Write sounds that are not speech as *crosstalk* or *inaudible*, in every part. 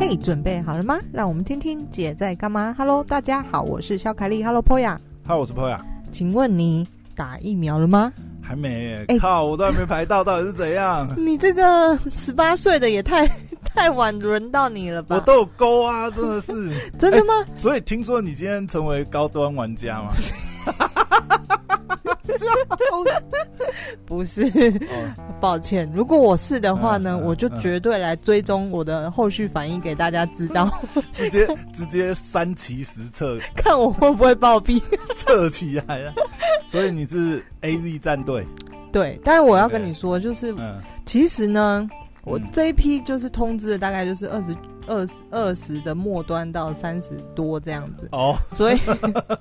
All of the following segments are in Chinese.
嘿，准备好了吗？让我们听听姐在干嘛。Hello，大家好，我是肖凯丽。Hello，Poya。Hello，我是 Poya。请问你打疫苗了吗？还没。哎，靠，我都还没排到，到底是怎样？*laughs* 你这个十八岁的也太 *laughs* 太晚轮到你了吧？我都有勾啊，真的是。*laughs* 真的吗？所以听说你今天成为高端玩家吗？*laughs* 不是，抱歉。如果我是的话呢，我就绝对来追踪我的后续反应给大家知道。*laughs* 直接直接三期实测，看我会不会暴毙，测起来了。所以你是 AZ 战队，对。但是我要跟你说，就是其实呢，我这一批就是通知的大概就是二十。二十二十的末端到三十多这样子哦，所以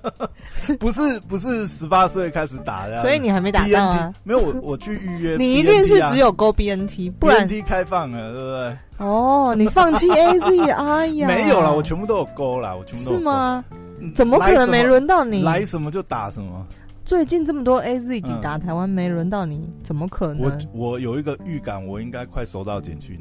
*laughs* 不是不是十八岁开始打的，所以你还没打到啊？没有，我我去预约，*laughs* 你一定是只有勾 BNT，不然 BNT 开放了，对不对？哦，你放弃 AZ，*laughs* 哎呀，没有了，我全部都有勾了，我全部都有。是吗？怎么可能没轮到你？来什么就打什么。最近这么多 AZ 抵达台湾，没轮到你，怎么可能？我我有一个预感，我应该快收到简讯。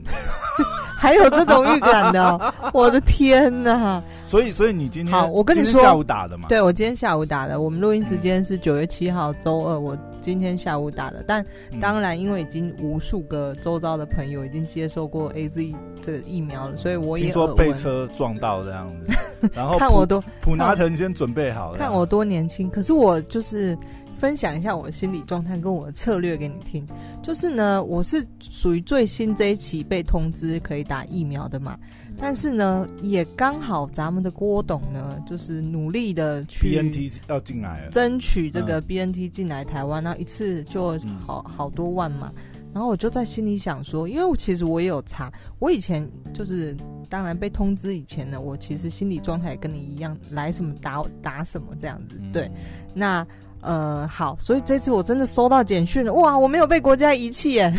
还有这种预感的、喔，*laughs* 我的天哪！所以，所以你今天好，我跟你说，下午打的嘛？对，我今天下午打的。我们录音时间是九月七号周二，我今天下午打的。但当然，因为已经无数个周遭的朋友已经接受过 AZ 这个疫苗了，所以我也说被车撞到这样子。然后 *laughs* 看我多普拿腾先准备好了，看我多年轻。可是我就是。分享一下我的心理状态跟我的策略给你听，就是呢，我是属于最新这一期被通知可以打疫苗的嘛，但是呢，也刚好咱们的郭董呢，就是努力的去 BNT 要进来了，争取这个 BNT 进来台湾，然后一次就好好多万嘛，然后我就在心里想说，因为其实我也有查，我以前就是当然被通知以前呢，我其实心理状态也跟你一样，来什么打打什么这样子，对，那。呃，好，所以这次我真的收到简讯了，哇，我没有被国家遗弃耶！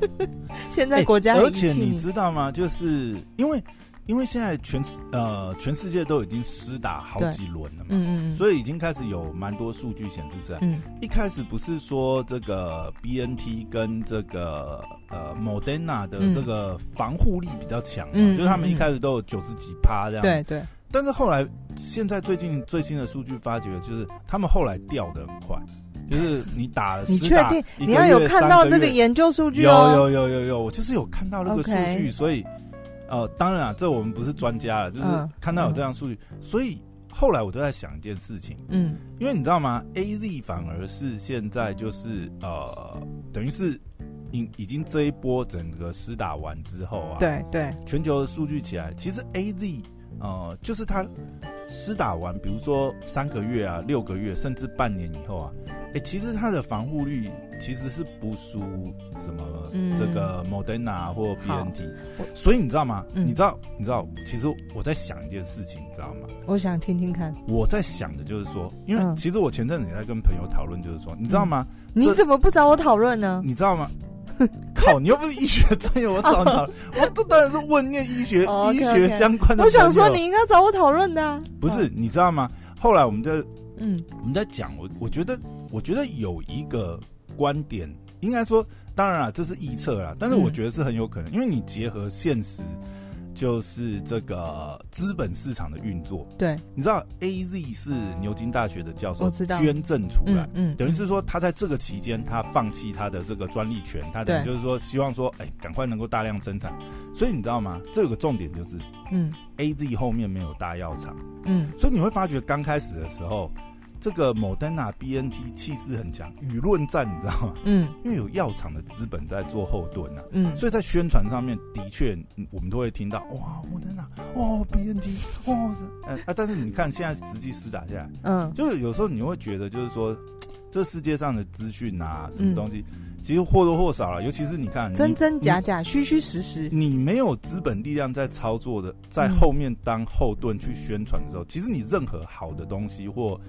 *laughs* 现在国家遗弃你，而且你知道吗？就是因为因为现在全呃全世界都已经施打好几轮了嘛，嗯嗯，所以已经开始有蛮多数据显示出来。嗯，一开始不是说这个 BNT 跟这个呃 Moderna 的这个防护力比较强嘛，嗯，就是他们一开始都有九十几趴这样，对对。但是后来，现在最近最新的数据发觉，就是他们后来掉的很快，就是你打了，你确定你要有看到这个研究数据哦？有有有有有，我就是有看到那个数据，所以呃，当然啊，这我们不是专家了，就是看到有这样数据，所以后来我就在想一件事情，嗯，因为你知道吗？AZ 反而是现在就是呃，等于是已已经这一波整个施打完之后啊，对对，全球的数据起来，其实 AZ。呃，就是他施打完，比如说三个月啊、六个月，甚至半年以后啊，哎、欸，其实它的防护率其实是不输什么这个 Moderna 或 BNT，嗯。所以你知道吗？嗯、你知道？你知道？其实我在想一件事情，你知道吗？我想听听看。我在想的就是说，因为其实我前阵子也在跟朋友讨论，就是说，你知道吗？嗯、你怎么不找我讨论呢？你知道吗？*laughs* 靠！你又不是医学专业，我找你。我这当然是问念医学、医学相关的。我想说，你应该找我讨论的。不是，你知道吗？后来我们在嗯，我们在讲，我我觉得，我觉得有一个观点，应该说，当然了，这是臆测啦，但是我觉得是很有可能，因为你结合现实。就是这个资本市场的运作，对，你知道 A Z 是牛津大学的教授捐赠出来，嗯，嗯，等于是说他在这个期间他放弃他的这个专利权，他等于就是说希望说，哎，赶快能够大量生产，所以你知道吗？这有个重点就是，嗯，A Z 后面没有大药厂，嗯，所以你会发觉刚开始的时候。这个 Moderna BNT 气势很强，舆论战你知道吗？嗯，因为有药厂的资本在做后盾呐、啊，嗯，所以在宣传上面的确，我们都会听到哇，Moderna，哇，BNT，哇，呃啊，但是你看现在实际施打下来，嗯，就是有时候你会觉得，就是说，这世界上的资讯啊，什么东西。嗯其实或多或少了，尤其是你看，真真假假，虚虚实实。你没有资本力量在操作的，在后面当后盾去宣传的时候，嗯、其实你任何好的东西或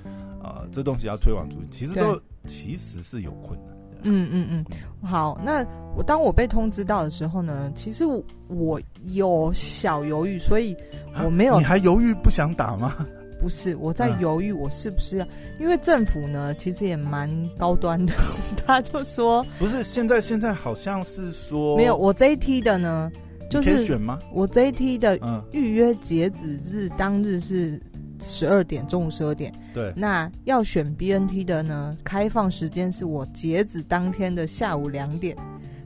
呃这东西要推广出去，其实都其实是有困难的。嗯嗯嗯。好，那我当我被通知到的时候呢，其实我，我有小犹豫，所以我没有。啊、你还犹豫不想打吗？不是，我在犹豫，我是不是要？嗯、因为政府呢，其实也蛮高端的，*laughs* 他就说，不是，现在现在好像是说，没有，我这一批的呢，就是选吗？我这一批的预约截止日当日是十二点，中午十二点。对，那要选 BNT 的呢，开放时间是我截止当天的下午两点。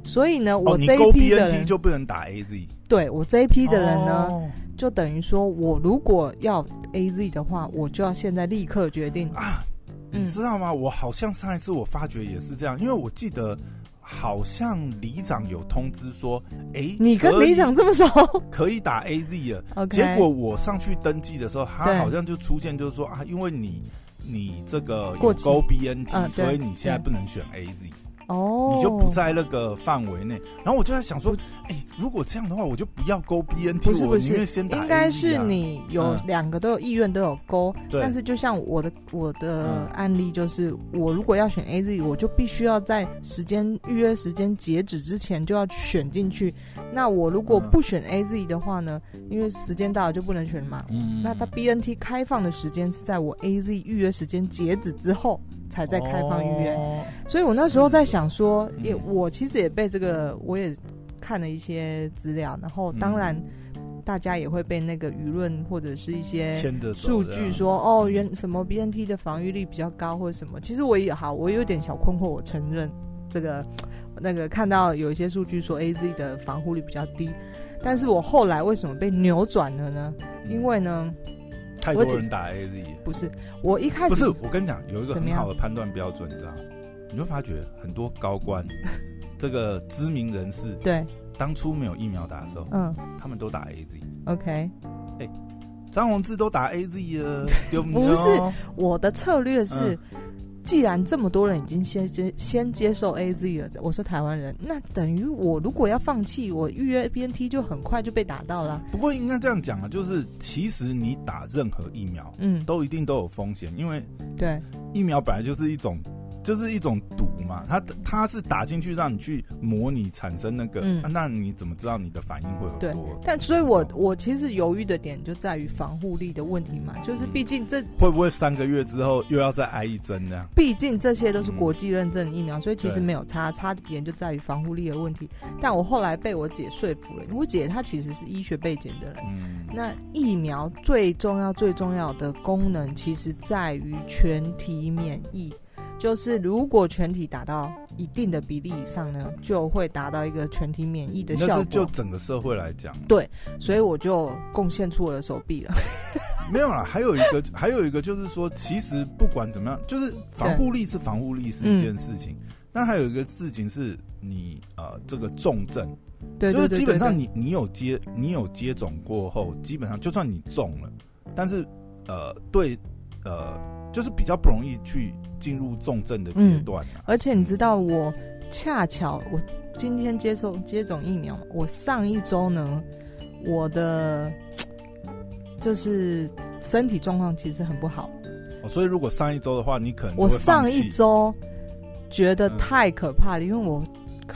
所以呢，我这一批的人就不能打 AZ。对，我这一批的人呢，哦、就等于说我如果要 AZ 的话，我就要现在立刻决定啊。你知道吗？我好像上一次我发觉也是这样，因为我记得好像里长有通知说，哎、欸，你跟里长这么熟，*laughs* 可以打 AZ 了。Okay 结果我上去登记的时候，他好像就出现，就是说啊，因为你你这个有勾 BNT，、呃、所以你现在不能选 AZ。哦，你就不在那个范围内，然后我就在想说，哎、欸，如果这样的话，我就不要勾 BNT，不是不是，宁愿先打啊。应该是你有两个都有意愿都有勾，嗯、但是就像我的我的案例，就是我如果要选 AZ，我就必须要在时间预约时间截止之前就要选进去。那我如果不选 AZ 的话呢，因为时间到了就不能选嘛。嗯，那它 BNT 开放的时间是在我 AZ 预约时间截止之后。才在开放预约，哦、所以我那时候在想说，也我其实也被这个，我也看了一些资料，然后当然大家也会被那个舆论或者是一些数据说，哦，原什么 BNT 的防御力比较高或者什么，其实我也好，我有点小困惑，我承认这个 *tsk* 那个看到有一些数据说 AZ 的防护力比较低，但是我后来为什么被扭转了呢？因为呢。太多人打 AZ，不是我一开始不是我跟你讲有一个很好的判断标准，你知道？你会发觉很多高官，*laughs* 这个知名人士，对，当初没有疫苗打的时候，嗯，他们都打 AZ。OK，哎，张宏志都打 AZ 了，*laughs* 不是我的策略是。既然这么多人已经先接先接受 AZ 了，我是台湾人，那等于我如果要放弃，我预约 BNT 就很快就被打到了。不过应该这样讲啊，就是其实你打任何疫苗，嗯，都一定都有风险，因为对疫苗本来就是一种。就是一种毒嘛，它它是打进去让你去模拟产生那个，嗯啊、那你怎么知道你的反应会有多？对，但所以我我其实犹豫的点就在于防护力的问题嘛，就是毕竟这、嗯、会不会三个月之后又要再挨一针呢？毕竟这些都是国际认证的疫苗，嗯、所以其实没有差，差的点就在于防护力的问题。但我后来被我姐说服了，我姐她其实是医学背景的人，嗯，那疫苗最重要最重要的功能，其实在于全体免疫。就是如果全体达到一定的比例以上呢，就会达到一个全体免疫的效果。就整个社会来讲，对，所以我就贡献出我的手臂了。*laughs* 没有啦，还有一个，还有一个就是说，其实不管怎么样，就是防护力是防护力是一件事情，但还有一个事情是你呃这个重症，对，就是基本上你你有接你有接种过后，基本上就算你中了，但是呃对呃就是比较不容易去。进入重症的阶段，啊嗯，而且你知道，我恰巧我今天接受接种疫苗，我上一周呢，我的就是身体状况其实很不好。哦，所以如果上一周的话，你可能我上一周觉得太可怕了，嗯，因为我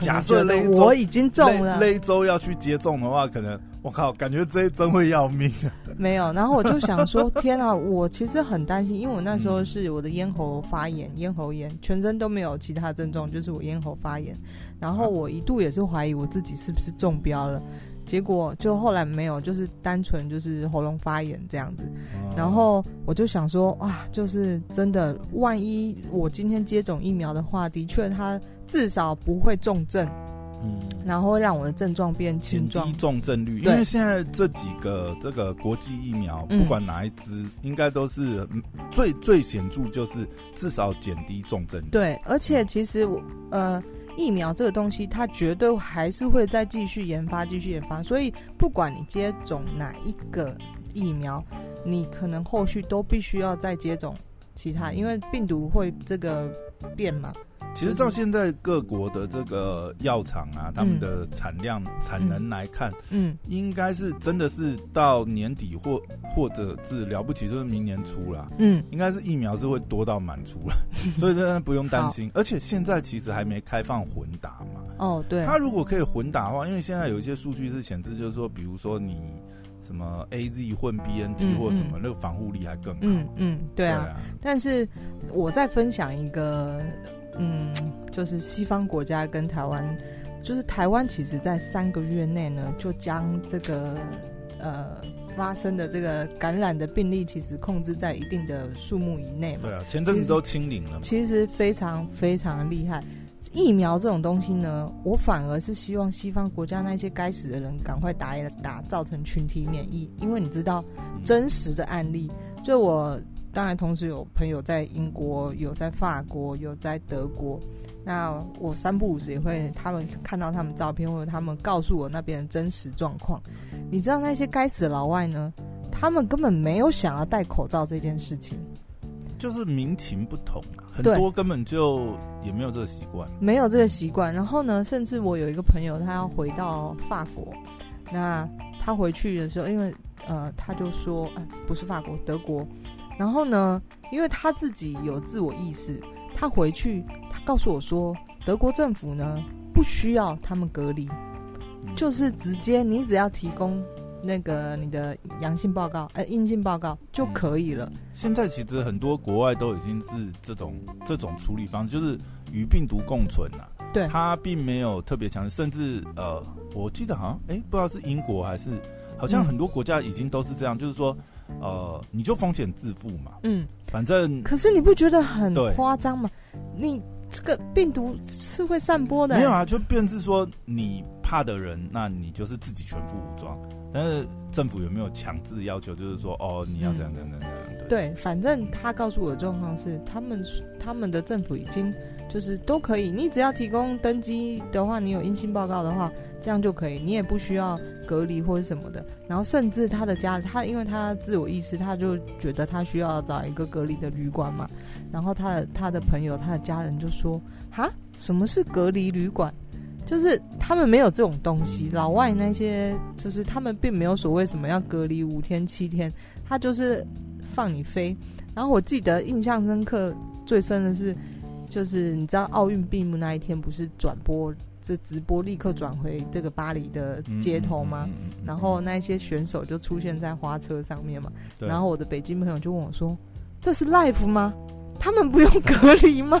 假设我已经中了，那一周要去接种的话，可能。我靠，感觉这一针会要命啊！没有，然后我就想说，天啊，我其实很担心，因为我那时候是我的咽喉发炎，咽喉炎，全身都没有其他症状，就是我咽喉发炎。然后我一度也是怀疑我自己是不是中标了，结果就后来没有，就是单纯就是喉咙发炎这样子。然后我就想说，哇，就是真的，万一我今天接种疫苗的话，的确它至少不会重症。嗯，然后让我的症状变轻，重症率。因为现在这几个这个国际疫苗，不管哪一支，嗯、应该都是最最显著，就是至少减低重症率。对，而且其实我呃，疫苗这个东西，它绝对还是会再继续研发，继续研发。所以不管你接种哪一个疫苗，你可能后续都必须要再接种其他，因为病毒会这个变嘛。其实到现在各国的这个药厂啊，他们的产量、嗯、产能来看，嗯，应该是真的是到年底或或者是了不起就是明年初啦，嗯，应该是疫苗是会多到满出了，*laughs* 所以真的不用担心。而且现在其实还没开放混打嘛，哦，对，它如果可以混打的话，因为现在有一些数据是显示，就是说，比如说你什么 AZ 混 BNT 或什么，嗯嗯、那个防护力还更好，嗯嗯，对啊。对啊，但是我再分享一个。嗯，就是西方国家跟台湾就是台湾其实在三个月内呢，就将这个呃发生的这个感染的病例，其实控制在一定的数目以内嘛。对啊，前阵子都清零了。其实非常非常厉害。疫苗这种东西呢，我反而是希望西方国家那些该死的人赶快打一打，造成群体免疫。因为你知道，真实的案例，就我当然同时有朋友在英国，有在法国，有在德国。那我三不五时也会他们看到他们照片，或者他们告诉我那边的真实状况。你知道那些该死的老外呢，他们根本没有想要戴口罩这件事情。就是民情不同啊，很多根本就也没有这个习惯，没有这个习惯。然后呢，甚至我有一个朋友，他要回到法国，那他回去的时候，因为呃，他就说，哎，不是法国，德国。然后呢，因为他自己有自我意识，他回去，他告诉我说，德国政府呢不需要他们隔离，就是直接你只要提供。那个你的阳性报告，呃，阴性报告就可以了。现在其实很多国外都已经是这种这种处理方式，就是与病毒共存呐、啊。对，他并没有特别强，甚至呃，我记得好像，哎、欸，不知道是英国还是，好像很多国家已经都是这样，嗯、就是说，呃，你就风险自负嘛。嗯，反正。可是你不觉得很夸张吗？你。这个病毒是会散播的。没有啊，就变成是说你怕的人，那你就是自己全副武装。但是政府有没有强制要求，就是说哦，你要这样这样这样这样？对，反正他告诉我的状况是，他们他们的政府已经就是都可以，你只要提供登机的话，你有阴性报告的话。这样就可以，你也不需要隔离或者什么的。然后甚至他的家，他因为他自我意识，他就觉得他需要找一个隔离的旅馆嘛。然后他的他的朋友、他的家人就说：“哈，什么是隔离旅馆？就是他们没有这种东西。老外那些就是他们并没有所谓什么要隔离五天七天，他就是放你飞。然后我记得印象深刻最深的是，就是你知道奥运闭幕那一天不是转播。”这直播立刻转回这个巴黎的街头吗？然后那一些选手就出现在花车上面嘛。然后我的北京朋友就问我说：“这是 life 吗？他们不用隔离吗？”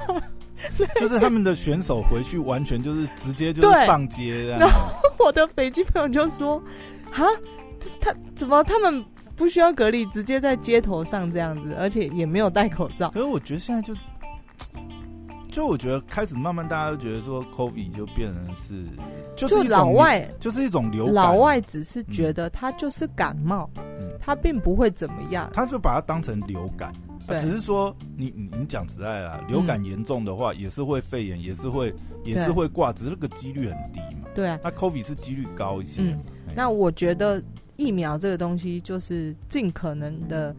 *laughs* 就是他们的选手回去完全就是直接就是上街。然后我的北京朋友就说：“啊，他怎么他们不需要隔离，直接在街头上这样子，而且也没有戴口罩？”可是我觉得现在就。就我觉得开始慢慢大家都觉得说，COVID 就变成是，就是老外就是一种流感，老外只是觉得他就是感冒，嗯，他并不会怎么样，他就把它当成流感，对，只是说你你你讲实在啦，流感严重的话也是会肺炎，也是会也是会挂，只是那个几率很低嘛，对啊，那 COVID 是几率高一些，嗯，那我觉得疫苗这个东西就是尽可能的。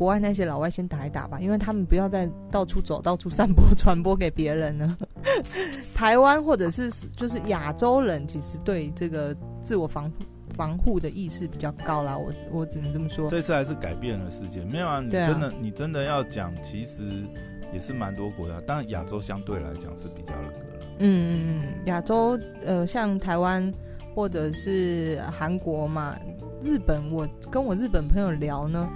国外那些老外先打一打吧，因为他们不要再到处走、到处散播、传播给别人了。*laughs* 台湾或者是就是亚洲人，其实对这个自我防防护的意识比较高啦。我我只能这么说。这次还是改变了世界，没有啊？你真的、啊、你真的要讲，其实也是蛮多国家，当然亚洲相对来讲是比较那个了。嗯嗯嗯，亚洲呃，像台湾或者是韩国嘛，日本，我跟我日本朋友聊呢。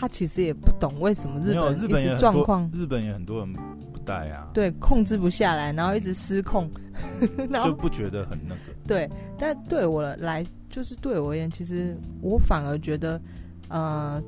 他其实也不懂为什么日本一直状况，日本也很多人不戴啊，对，控制不下来，然后一直失控，*laughs* 然后就不觉得很那个。对，但对我来，就是对我而言，其实我反而觉得，呃，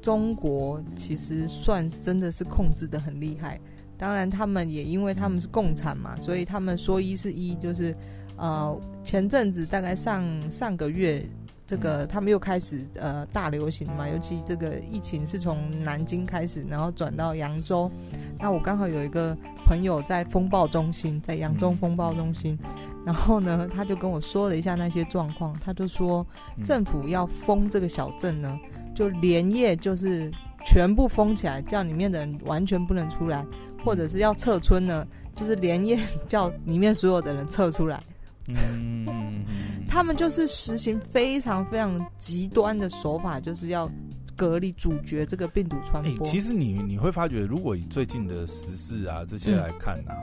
中国其实算真的是控制的很厉害。当然，他们也因为他们是共产嘛，所以他们说一是一，就是呃，前阵子大概上上个月。这个他们又开始呃大流行嘛，尤其这个疫情是从南京开始，然后转到扬州。那我刚好有一个朋友在风暴中心，在扬州风暴中心，然后呢，他就跟我说了一下那些状况。他就说，政府要封这个小镇呢，就连夜就是全部封起来，叫里面的人完全不能出来，或者是要撤村呢，就是连夜 *laughs* 叫里面所有的人撤出来。嗯，他们就是实行非常非常极端的手法，就是要隔离主角这个病毒传播。欸，其实你你会发觉，如果以最近的时事啊这些来看啊，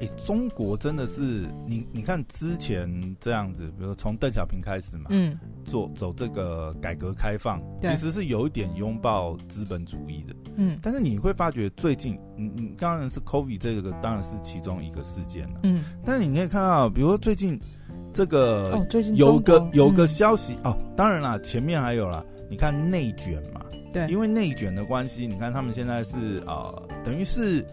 哎、欸，中国真的是你你看之前这样子，比如说从邓小平开始嘛，嗯，做走这个改革开放，其实是有一点拥抱资本主义的，嗯，但是你会发觉最近，嗯嗯，当然是 COVID 这个当然是其中一个事件了，嗯，但是你可以看到，比如说最近这个哦，最近有个有个消息、嗯、哦，当然啦，前面还有啦，你看内卷嘛，对，因为内卷的关系，你看他们现在是啊、呃，等于是。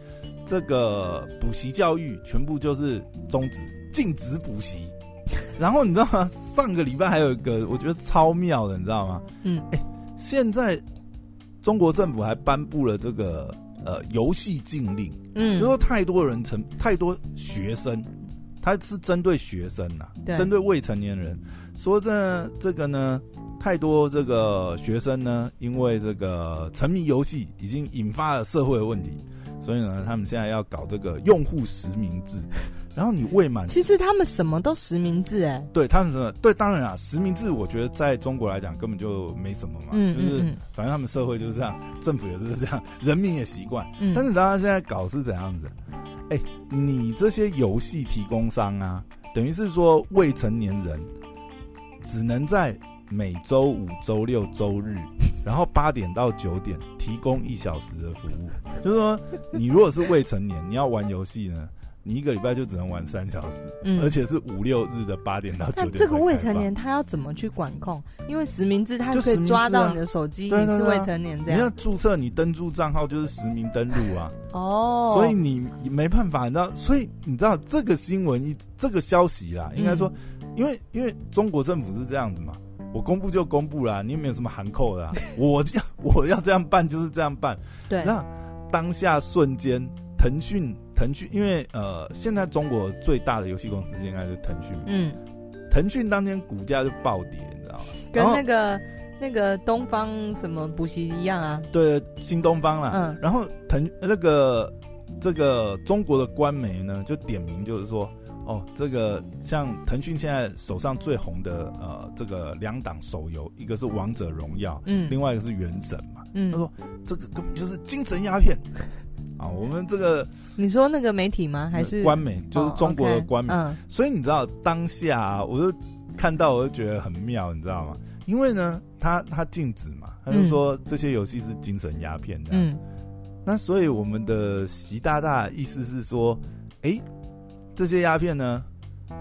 这个补习教育全部就是终止，禁止补习。*laughs* 然后你知道吗？上个礼拜还有一个我觉得超妙的，你知道吗？嗯，哎，现在中国政府还颁布了这个呃游戏禁令。嗯，就说太多人成太多学生，他是针对学生呐、啊，对，针对未成年人，说这这个呢，太多这个学生呢，因为这个沉迷游戏，已经引发了社会的问题。所以呢，他们现在要搞这个用户实名制，*laughs* 然后你未满，其实他们什么都实名制哎，对他们说，对，当然啊，实名制我觉得在中国来讲根本就没什么嘛，嗯，就是反正他们社会就是这样，政府也就是这样，人民也习惯，嗯，但是你知道他现在搞是怎样子？哎，你这些游戏提供商啊，等于是说未成年人只能在。每周五、周六、周日，*laughs* 然后八点到九点提供一小时的服务。就是说，你如果是未成年，你要玩游戏呢，你一个礼拜就只能玩三小时，嗯，而且是五六日的八点到九点。那这个未成年他要怎么去管控？因为实名制，他就可以抓到你的手机，你是未成年这样。你要注册，你登注账号就是实名登录啊。哦，所以你没办法，你知道？所以你知道这个新闻一这个消息啦，应该说，因为因为中国政府是这样子嘛。我公布就公布了，你有没有什么含扣的？*laughs* 我要我要这样办就是这样办。对，那当下瞬间，腾讯腾讯，因为呃，现在中国最大的游戏公司应该是腾讯。嗯，腾讯当天股价就暴跌，你知道吗？跟那个那个东方什么补习一样啊？对，新东方啦。嗯，然后腾那个这个中国的官媒呢，就点名就是说。哦，这个像腾讯现在手上最红的呃，这个两档手游，一个是王者荣耀，嗯，另外一个是原神嘛，嗯，他说这个根本就是精神鸦片啊，我们这个你说那个媒体吗？还是官媒？就是中国的官媒。嗯，所以你知道当下啊，我就看到我就觉得很妙，你知道吗？因为呢，他他禁止嘛，他就说这些游戏是精神鸦片这样，嗯，那所以我们的习大大意思是说，哎。这些鸦片呢，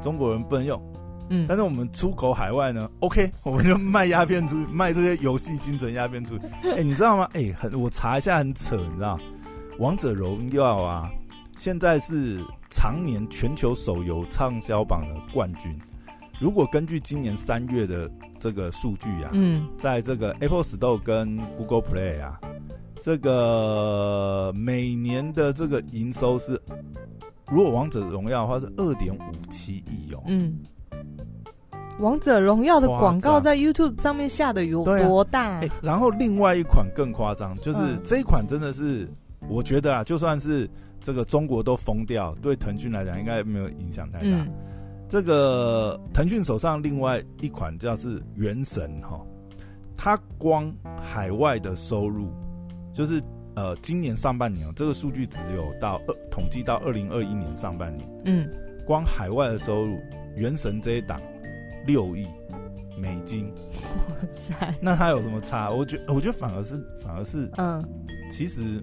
中国人不能用，嗯，但是我们出口海外呢，OK，我们就卖鸦片出去，卖这些游戏精神鸦片出去。哎、欸，你知道吗？哎、欸，很，我查一下很扯，你知道，王者荣耀啊，现在是常年全球手游畅销榜的冠军。如果根据今年三月的这个数据啊，嗯，在这个 Apple Store 跟 Google Play 啊，这个每年的这个营收是。如果王者荣耀的话是二点五七亿哦。嗯，王者荣耀的广告在 YouTube 上面下的有多大？欸，然后另外一款更夸张，就是这一款真的是，我觉得啊，就算是这个中国都封掉，对腾讯来讲应该没有影响太大。嗯，这个腾讯手上另外一款叫是《原神》哈，它光海外的收入就是。呃，今年上半年哦，这个数据只有到二统计到二零二一年上半年，嗯，光海外的收入，原神这一档六亿美金，*laughs* 哇塞！那它有什么差？我觉我觉得反而是反而是，嗯，其实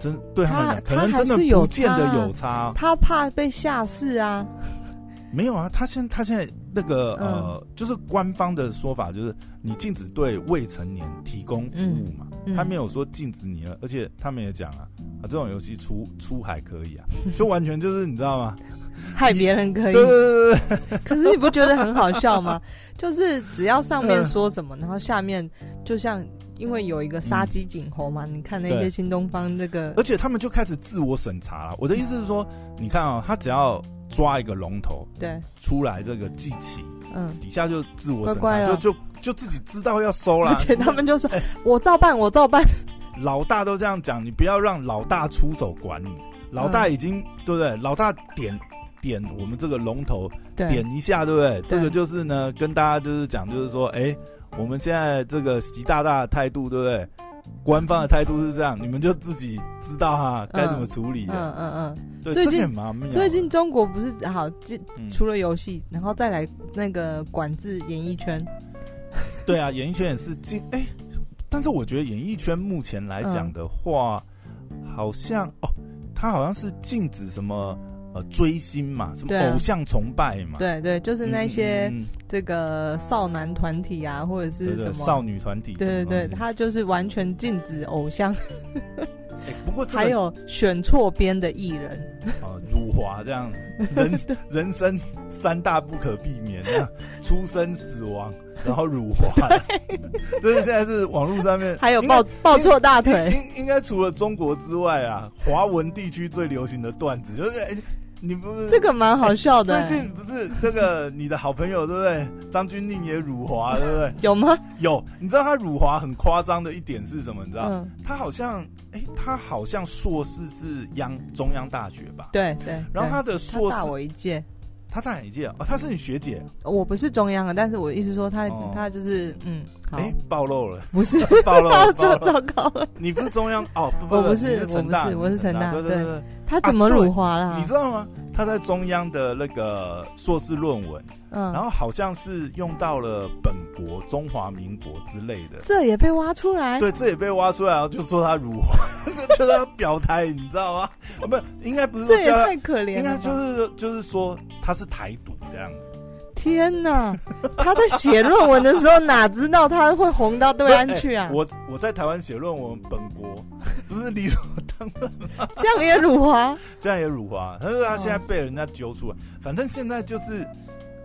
真对他们来讲，可能真的不见得有差，他怕被下市啊。*laughs* 没有啊，他现他现在那个呃，就是官方的说法，就是你禁止对未成年提供服务嘛，他没有说禁止你了，而且他们也讲啊，啊这种游戏出出海可以啊，就完全就是你知道吗？害别人可以，对对对对，*laughs* 可是你不觉得很好笑吗？就是只要上面 *laughs* 说什么，然后下面就像因为有一个杀鸡儆猴嘛，嗯、你看那些新东方那个，而且他们就开始自我审查了。我的意思是说，你看啊、喔，他只要。抓一个龙头，对，出来这个祭旗，嗯，底下就自我审查，乖乖就就就自己知道要收了，而且他们就说：“欸、我照办，我照办。”老大都这样讲，你不要让老大出手管你。老大已经、嗯、对不对？老大点点我们这个龙头，对点一下，对不对？对这个就是呢，跟大家就是讲，就是说，哎、欸，我们现在这个习大大的态度，对不对？官方的态度是这样，你们就自己知道哈，该怎么处理。嗯嗯嗯。对，最近蛮最近中国不是好，就除了游戏，然后再来那个管制演艺圈。对啊，演艺圈也是禁哎，但是我觉得演艺圈目前来讲的话，好像哦，他好像是禁止什么。呃，追星嘛，什么偶像崇拜嘛，对对，就是那些这个少男团体啊，或者是什么少女团体，对对对，他就是完全禁止偶像。欸、*laughs* 不过还有选错边的艺人。啊，辱华这样，*laughs* 人人生三大不可避免，*laughs* 出生、死亡，然后辱华，这是现在是网络上面还有抱抱错大腿，应应该除了中国之外啊，华文地区最流行的段子就是。欸你不是这个蛮好笑的。最近不是这个你的好朋友对不对？张钧甯也辱华对不对？*laughs* 有吗？有。你知道他辱华很夸张的一点是什么？你知道？嗯、他好像哎、欸，他好像硕士是央中央大学吧？对对。然后他的硕士大我一届。他大一届啊，他是你学姐。我不是中央的，但是我意思说他、哦、他就是嗯。哎、欸，暴露了。不是 *laughs* 暴露了，*laughs* 这糟糕了。你不是中央哦？不不我不是，是成大我不是，我是成大。对对对，对。他怎么辱华了、啊？你知道吗？他在中央的那个硕士论文，嗯，然后好像是用到了本国中华民国之类的，这也被挖出来。对，这也被挖出来，然后就说他辱华，*laughs* 就觉得他表态，你知道吗？啊，不，应该不是说这也太可怜了，应该就是就是说他是台独这样子。天哪！他在写论文的时候，哪知道他会红到对岸去啊？*laughs* 欸、我我在台湾写论文，本国不是理所当然吗？这样也辱华？*laughs* 这样也辱华？他说他现在被人家揪出来，反正现在就是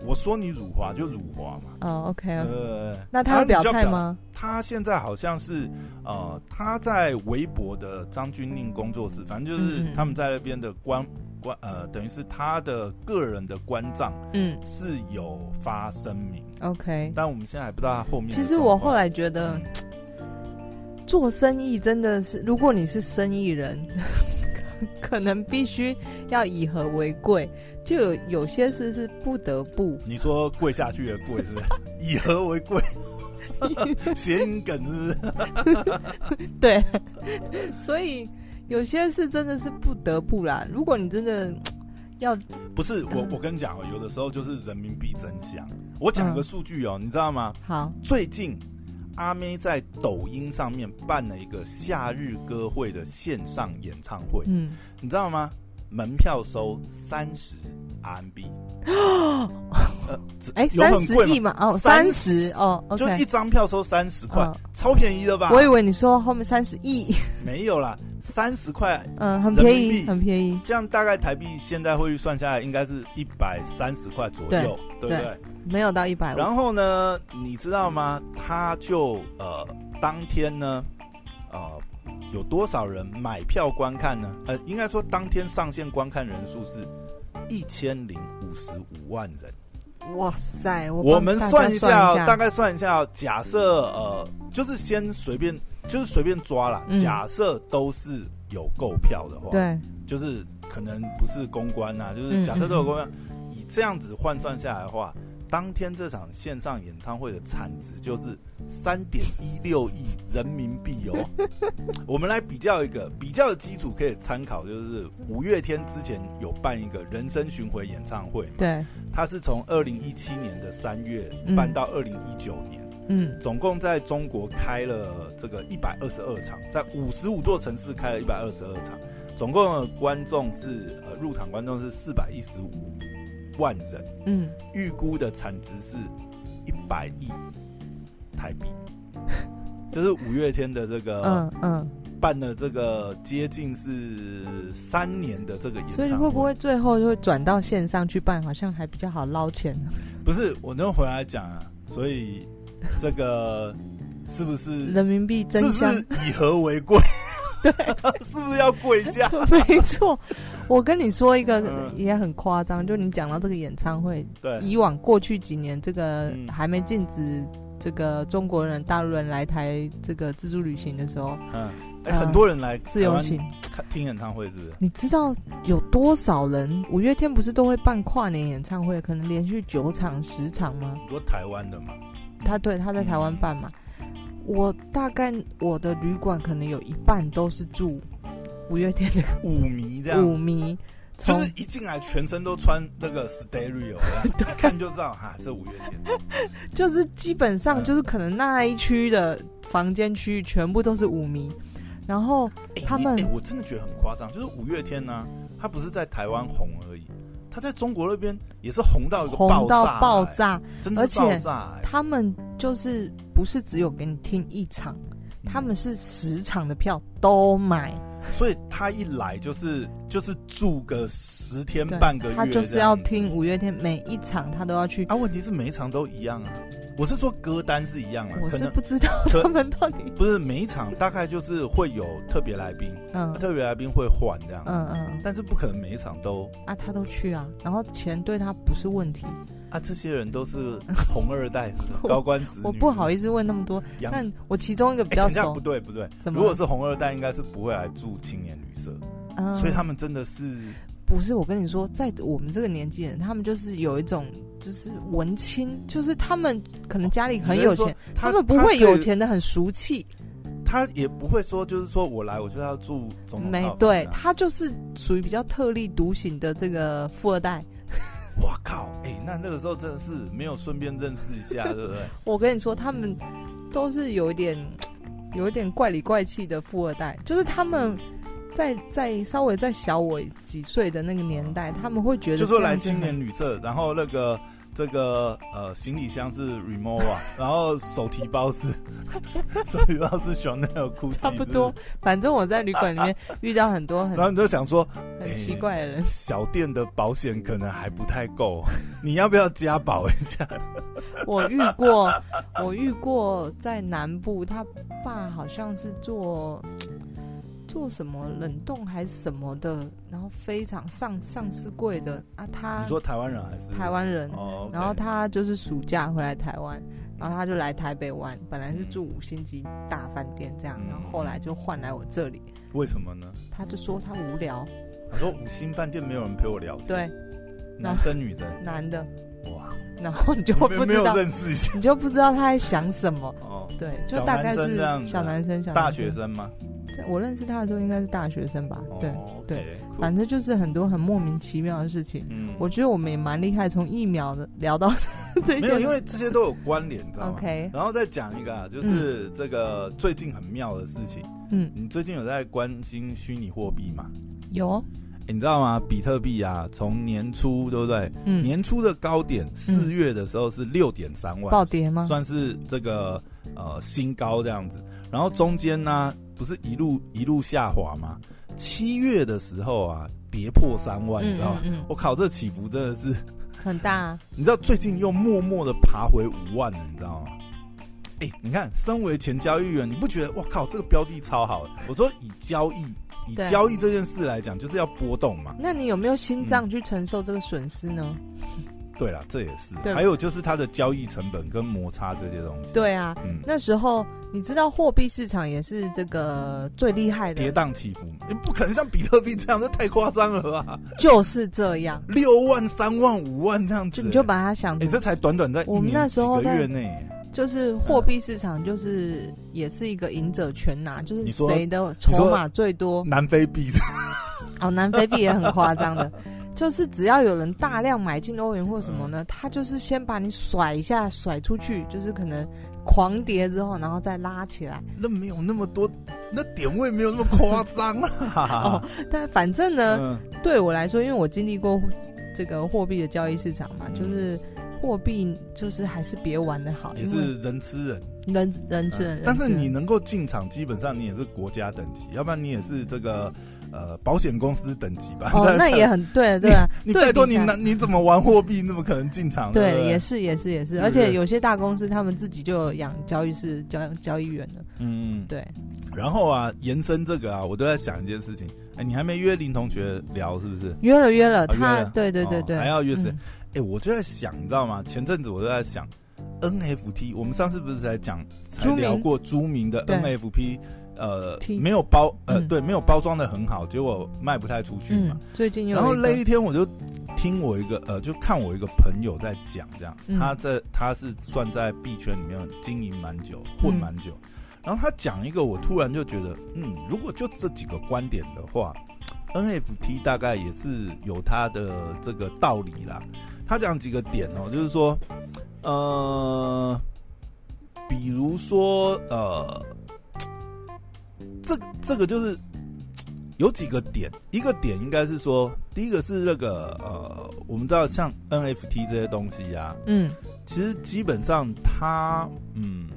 我说你辱华就辱华嘛。哦，OK，呃，那他会表态吗？他现在好像是呃，他在微博的张钧甯工作室，反正就是他们在那边的官。呃，等于是他的个人的官账，嗯，是有发声明，OK，但我们现在还不知道他后面。其实我后来觉得，做生意真的是，如果你是生意人，*laughs* 可能必须要以和为贵，就有有些事是不得不。你说跪下去的跪是不是？以和为贵，*laughs* 谐音梗是不是？*laughs* 对，所以。有些事真的是不得不啦。如果你真的要，不是我，我跟你讲哦，有的时候就是人民币真香。我讲个数据哦，你知道吗？好，最近阿妹在抖音上面办了一个夏日歌会的线上演唱会。嗯，你知道吗？门票收三十 RMB。*gasps* 哎，三十亿嘛？哦，三十哦，就一张票收三十块，超便宜的吧？我以为你说后面三十亿，*laughs* 没有啦。三十块，嗯，很便宜，很便宜。这样大概台币现在汇率算下来，应该是一百三十块左右，对，不对？对，没有到一百。然后呢，你知道吗？他就呃，当天呢，呃，有多少人买票观看呢？呃，应该说当天上线观看人数是一千零五十五万人。哇塞！我，我们算一下，大概算一下，假设呃，就是先随便。就是随便抓啦，嗯、假设都是有购票的话，对，就是可能不是公关呐，就是假设都有公关，嗯嗯，以这样子换算下来的话，当天这场线上演唱会的产值就是三点一六亿人民币哦。*laughs* 我们来比较一个比较的基础，可以参考，就是五月天之前有办一个人生巡回演唱会，对，他是从二零一七年的三月办到二零一九年。嗯嗯，总共在中国开了这个一百二十二场，在五十五座城市开了一百二十二场，总共的观众是呃入场观众是四百一十五万人，嗯，预估的产值是一百亿台币，*laughs* 这是五月天的这个嗯嗯办了这个接近是三年的这个演唱会，所以会不会最后就会转到线上去办，好像还比较好捞钱呢？不是，我能回来讲啊，所以。这个 *laughs* 是不是人民币真相？是不是以和为贵？对，*laughs* 是不是要跪下？没错，我跟你说一个也很夸张，就你讲到这个演唱会，对，以往过去几年这个还没禁止这个中国人、大陆人来台这个自助旅行的时候，嗯，哎，很多人来自由行听演唱会，是不是？你知道有多少人？五月天不是都会办跨年演唱会，可能连续九场、十场吗？你说台湾的吗？他对他在台湾办嘛，我大概我的旅馆可能有一半都是住五月天的舞迷，这样舞迷。就是一进来，全身都穿那个 stereo，*laughs* 对，一看就知道哈，这五月天。*laughs* 就是基本上就是可能那一区的房间区域全部都是舞迷，然后他们，哎、欸欸，我真的觉得很夸张，就是五月天呢、啊，他不是在台湾红而已，他在中国那边也是红到一个爆炸、欸，红到爆炸，真的爆炸、欸。他们就是不是只有给你听一场，嗯、他们是十场的票都买。所以他一来就是就是住个十天半个月，他就是要听五月天每一场，他都要去。啊，问题是每一场都一样啊。我是说歌单是一样啊，我是不知道他们到底不是每一场大概就是会有特别来宾，嗯，特别来宾会换这样，嗯嗯，但是不可能每一场都啊，他都去啊，然后钱对他不是问题。啊，这些人都是 *laughs* 红二代，高官子女我。我不好意思问那么多，但我其中一个比较熟。欸、不对不对，如果是红二代，应该是不会来住青年旅社，嗯，所以他们真的是不是？我跟你说，在我们这个年纪人，他们就是有一种就是文青，就是他们可能家里很有钱，他，他们不会有钱的很俗气，他也不会说就是说我来我就要住总统没对，他就是属于比较特立独行的这个富二代。我靠！哎、欸，那那个时候真的是没有顺便认识一下，*laughs* 对不对？我跟你说，他们都是有一点、*tsk* 有一点怪里怪气的富二代，就是他们在在稍微再小我几岁的那个年代，他们会觉得，就说来青年旅社，然后那个。这个呃，行李箱是 Remova，*laughs* 然后手提包是 *laughs* 手提包是 Chanel、差不多。反正我在旅馆里面遇到很多很，然后你就想说很奇怪的人。欸、小店的保险可能还不太够，*laughs* 你要不要加保一下？我遇过，我遇过在南部，他爸好像是做。做什么冷冻还是什么的，然后非常上上市柜的啊，他你说台湾人还是台湾人？哦，然后他就是暑假回来台湾，然后他就来台北玩，本来是住五星级大饭店这样，然后后来就换来我这里。为什么呢？他就说他无聊。他说五星饭店没有人陪我聊天。对，男生女的？男的。哇，然后你就不知道，没有认识一下，你就不知道他在想什么。哦，对，就大概是小男生，小大学生吗？我认识他的时候应该是大学生吧，对、oh, okay, 对反正就是很多很莫名其妙的事情。嗯，我觉得我们也蛮厉害，从疫苗的聊到 *laughs* 这些，没有，因为这些都有关联，知道吗？OK，然后再讲一个啊，就是这个最近很妙的事情。嗯，你最近有在关心虚拟货币吗？有，欸，你知道吗？比特币啊，从年初对不对？嗯，年初的高点四月的时候是六点三万，暴跌吗？算是这个呃新高这样子。然后中间呢？不是一路一路下滑吗？七月的时候啊，跌破三万，嗯、你知道吗？我、嗯嗯、靠，这起伏真的是很大、啊。*laughs* 你知道最近又默默的爬回五万了，你知道吗？哎、欸，你看，身为前交易员，你不觉得我靠，这个标的超好？我说以交易，以交易这件事来讲，就是要波动嘛。那你有没有心脏去承受这个损失呢？嗯对啦，这也是。还有就是它的交易成本跟摩擦这些东西。对啊，嗯，那时候你知道货币市场也是这个最厉害的，跌宕起伏，你不可能像比特币这样，这太夸张了吧？就是这样，六万、三万、五万这样子，就你就把它想，哎，这才短短在一年我们那时候就是货币市场就是也是一个赢者全拿，就是谁的筹码最多。南非币，*laughs* 哦，南非币也很夸张的。就是只要有人大量买进欧元或什么呢，嗯、他就是先把你甩一下，甩出去，就是可能狂跌之后，然后再拉起来。那没有那么多，那点位没有那么夸张啊。*laughs* 哦，但反正呢，嗯、对我来说，因为我经历过这个货币的交易市场嘛，嗯、就是货币就是还是别玩的好，也是人吃人，人人吃人。但是你能够进场，基本上你也是国家等级，要不然你也是这个。呃，保险公司等级吧。哦，*laughs* 那也很对，对啊。你 *laughs* 拜托你，那你怎么玩货币？那么可能进场？对，也是，也是，也是。而且有些大公司他们自己就养交易室、交交易员的。嗯，对。然后啊，延伸这个啊，我都在想一件事情。哎，你还没约林同学聊是不是？约了，约了。他，对对对对，还要约谁？哎，我就在想，你知道吗？前阵子我都在想，NFT。我们上次不是在讲，才聊过朱明的 NFT。呃，没有包，呃，对，没有包装的很好，结果卖不太出去嘛。最近又，然后那一天我就听我一个呃，就看我一个朋友在讲这样，嗯、他在他是算在币圈里面经营蛮久，混蛮久，嗯、然后他讲一个，我突然就觉得，嗯，如果就这几个观点的话，NFT 大概也是有他的这个道理啦。他讲几个点哦，就是说，呃，比如说呃，这个这个就是。有几个点，一个点应该是说，第一个是那个呃，我们知道像 NFT 这些东西呀、啊，嗯，其实基本上它，嗯，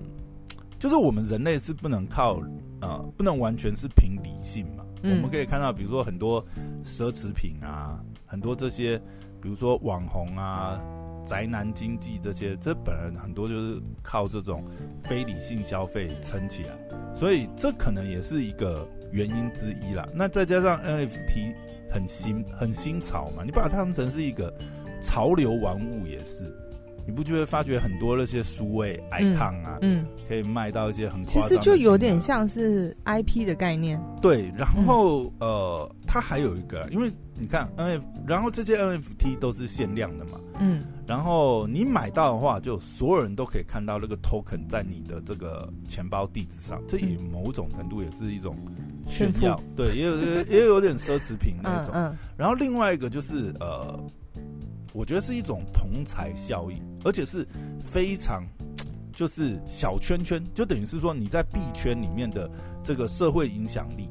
就是我们人类是不能靠呃，不能完全是凭理性嘛。嗯、我们可以看到，比如说很多奢侈品啊，很多这些，比如说网红啊。宅男经济这些，这本来很多就是靠这种非理性消费撑起来，所以这可能也是一个原因之一啦。那再加上 NFT 很新很新潮嘛，你把它当成是一个潮流玩物也是。你不就会发觉很多那些书位 icon 啊，嗯，嗯可以卖到一些很其实就有点像是 IP 的概念。对，然后、嗯、呃，它还有一个，因为你看 NFT，然后这些 NFT 都是限量的嘛，嗯，然后你买到的话，就所有人都可以看到那个 token 在你的这个钱包地址上，这也某种程度也是一种炫耀，富对，也有也有点奢侈品那种。嗯嗯、然后另外一个就是呃。我觉得是一种同财效应，而且是非常就是小圈圈，就等于是说你在币圈里面的这个社会影响力。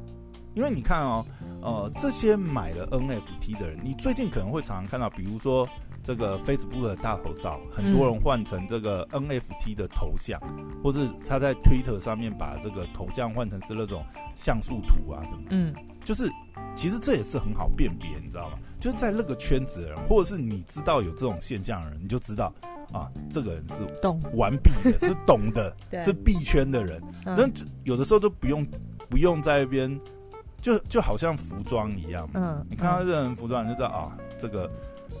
因为你看哦，呃，这些买了 NFT 的人，你最近可能会常常看到，比如说这个 Facebook 的大头照，很多人换成这个 NFT 的头像，或是他在 Twitter 上面把这个头像换成是那种像素图啊什么，嗯，就是。其实这也是很好辨别，你知道吗？就是在那个圈子的人，或者是你知道有这种现象的人，你就知道啊，这个人是懂玩币的，是懂的，*laughs* 是币圈的人。那、嗯、有的时候都不用不用在那边，就就好像服装一样，嗯，你看到这个人服装，你就知道啊，这个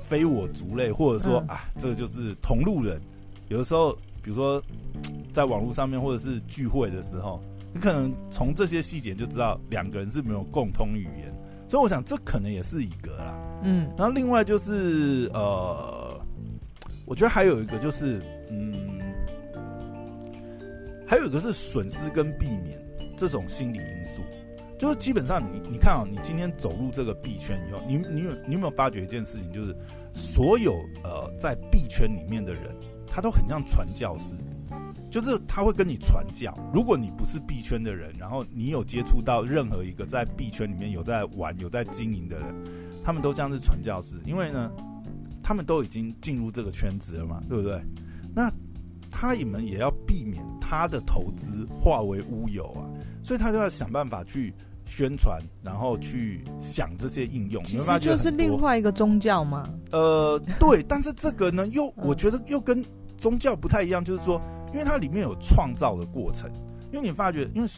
非我族类，或者说、嗯、啊，这个就是同路人。有的时候，比如说 *tsk* 在网络上面，或者是聚会的时候，你可能从这些细节就知道两个人是没有共通语言。所以我想，这可能也是一个啦。嗯，然后另外就是呃，我觉得还有一个就是，嗯，还有一个是损失跟避免这种心理因素。就是基本上你，你看啊，你今天走入这个币圈以后，你你有你有没有发觉一件事情，就是所有呃在币圈里面的人，他都很像传教士。就是他会跟你传教。如果你不是币圈的人，然后你有接触到任何一个在币圈里面有在玩、有在经营的人，他们都像是传教士，因为呢，他们都已经进入这个圈子了嘛，对不对？那他你们也要避免他的投资化为乌有啊，所以他就要想办法去宣传，然后去想这些应用。其实就是另外一个宗教嘛。呃，对，*laughs* 但是这个呢，又我觉得又跟宗教不太一样，就是说。因为它里面有创造的过程，因为你发觉，因为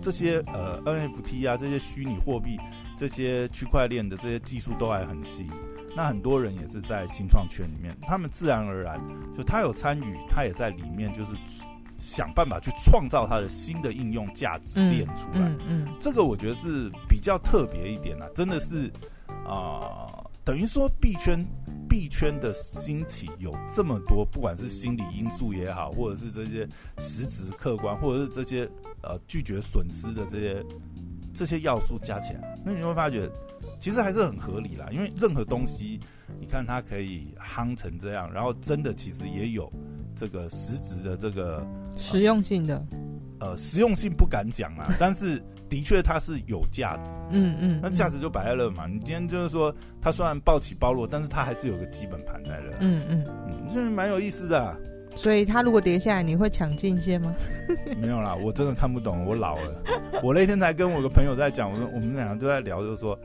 这些呃 NFT 啊，这些虚拟货币，这些区块链的这些技术都还很新，那很多人也是在新创圈里面，他们自然而然就他有参与，他也在里面，就是想办法去创造它的新的应用价值链出来。嗯，嗯，嗯，这个我觉得是比较特别一点啦，真的是啊。呃等于说币圈币圈的兴起有这么多，不管是心理因素也好，或者是这些实质客观，或者是这些呃拒绝损失的这些这些要素加起来，那你会发觉其实还是很合理啦。因为任何东西，你看它可以夯成这样，然后真的其实也有这个实质的这个实用性的。呃，实用性不敢讲啦，*laughs* 但是的确它是有价值嗯。嗯嗯，那价值就摆在那嘛。你今天就是说，它虽然暴起暴落，但是它还是有个基本盘在的。嗯嗯嗯，这蛮有意思的、啊。所以它如果跌下来，你会抢进一些吗？*laughs* 没有啦，我真的看不懂，我老了。我那天才跟我个朋友在讲，我说我们两个都在聊，就是说，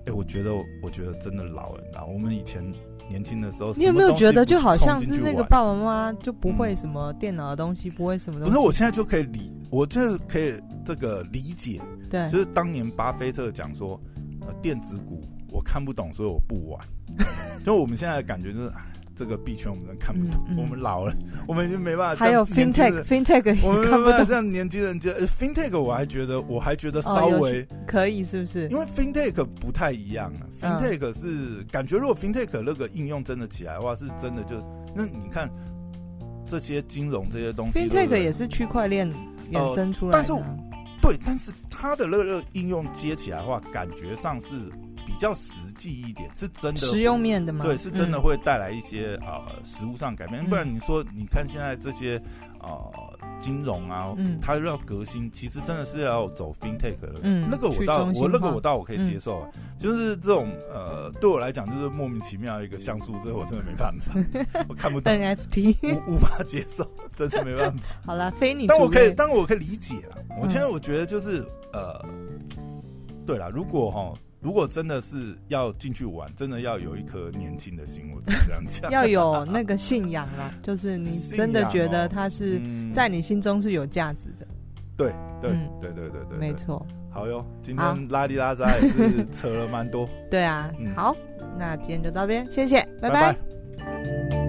哎、欸，我觉得我觉得真的老了，然后我们以前。年轻的时候，你有没有觉得就好像是那个爸爸妈妈就不会什么电脑的东西，嗯、不会什么东西？不是，我现在就可以理，我就是可以这个理解。对，就是当年巴菲特讲说，呃，电子股我看不懂，所以我不玩。*laughs* 就我们现在的感觉就是，这个币圈我们看不懂，嗯嗯、我们老了，*laughs* 我们已经没办法。还有 fintech，fintech，我们没办法像年轻人觉得 fintech，我还觉得我还觉得稍微、哦、可以，是不是？因为 fintech 不太一样啊，fintech 是、嗯、感觉如果 fintech 那个应用真的起来的话，是真的就那你看这些金融这些东西，fintech 也是区块链衍生出来的、呃，但是对，但是它的那个应用接起来的话，感觉上是。比较实际一点，是真的实用面的吗？对，是真的会带来一些、嗯、呃实物上改变。不然你说，你看现在这些呃金融啊，嗯，它要革新，其实真的是要走 FinTech 的。嗯，那个我倒我那个我倒我可以接受，嗯、就是这种呃对我来讲就是莫名其妙一个像素，这个我真的没办法，*laughs* 我看不懂 NFT，无无法接受，*laughs* 真的没办法。好了，非你，但我可以，但我可以理解了。我现在我觉得就是、嗯、呃，对了，如果哈。如果真的是要进去玩，真的要有一颗年轻的心，我这样讲，*laughs* 要有那个信仰啦，就是你真的觉得它是 *laughs* 在你心中是有价值的。对对对对对对，没错。好。哟，*laughs* 今天拉里拉扎也是扯了蛮多。对啊，好，那今天就到这边，谢谢，拜拜。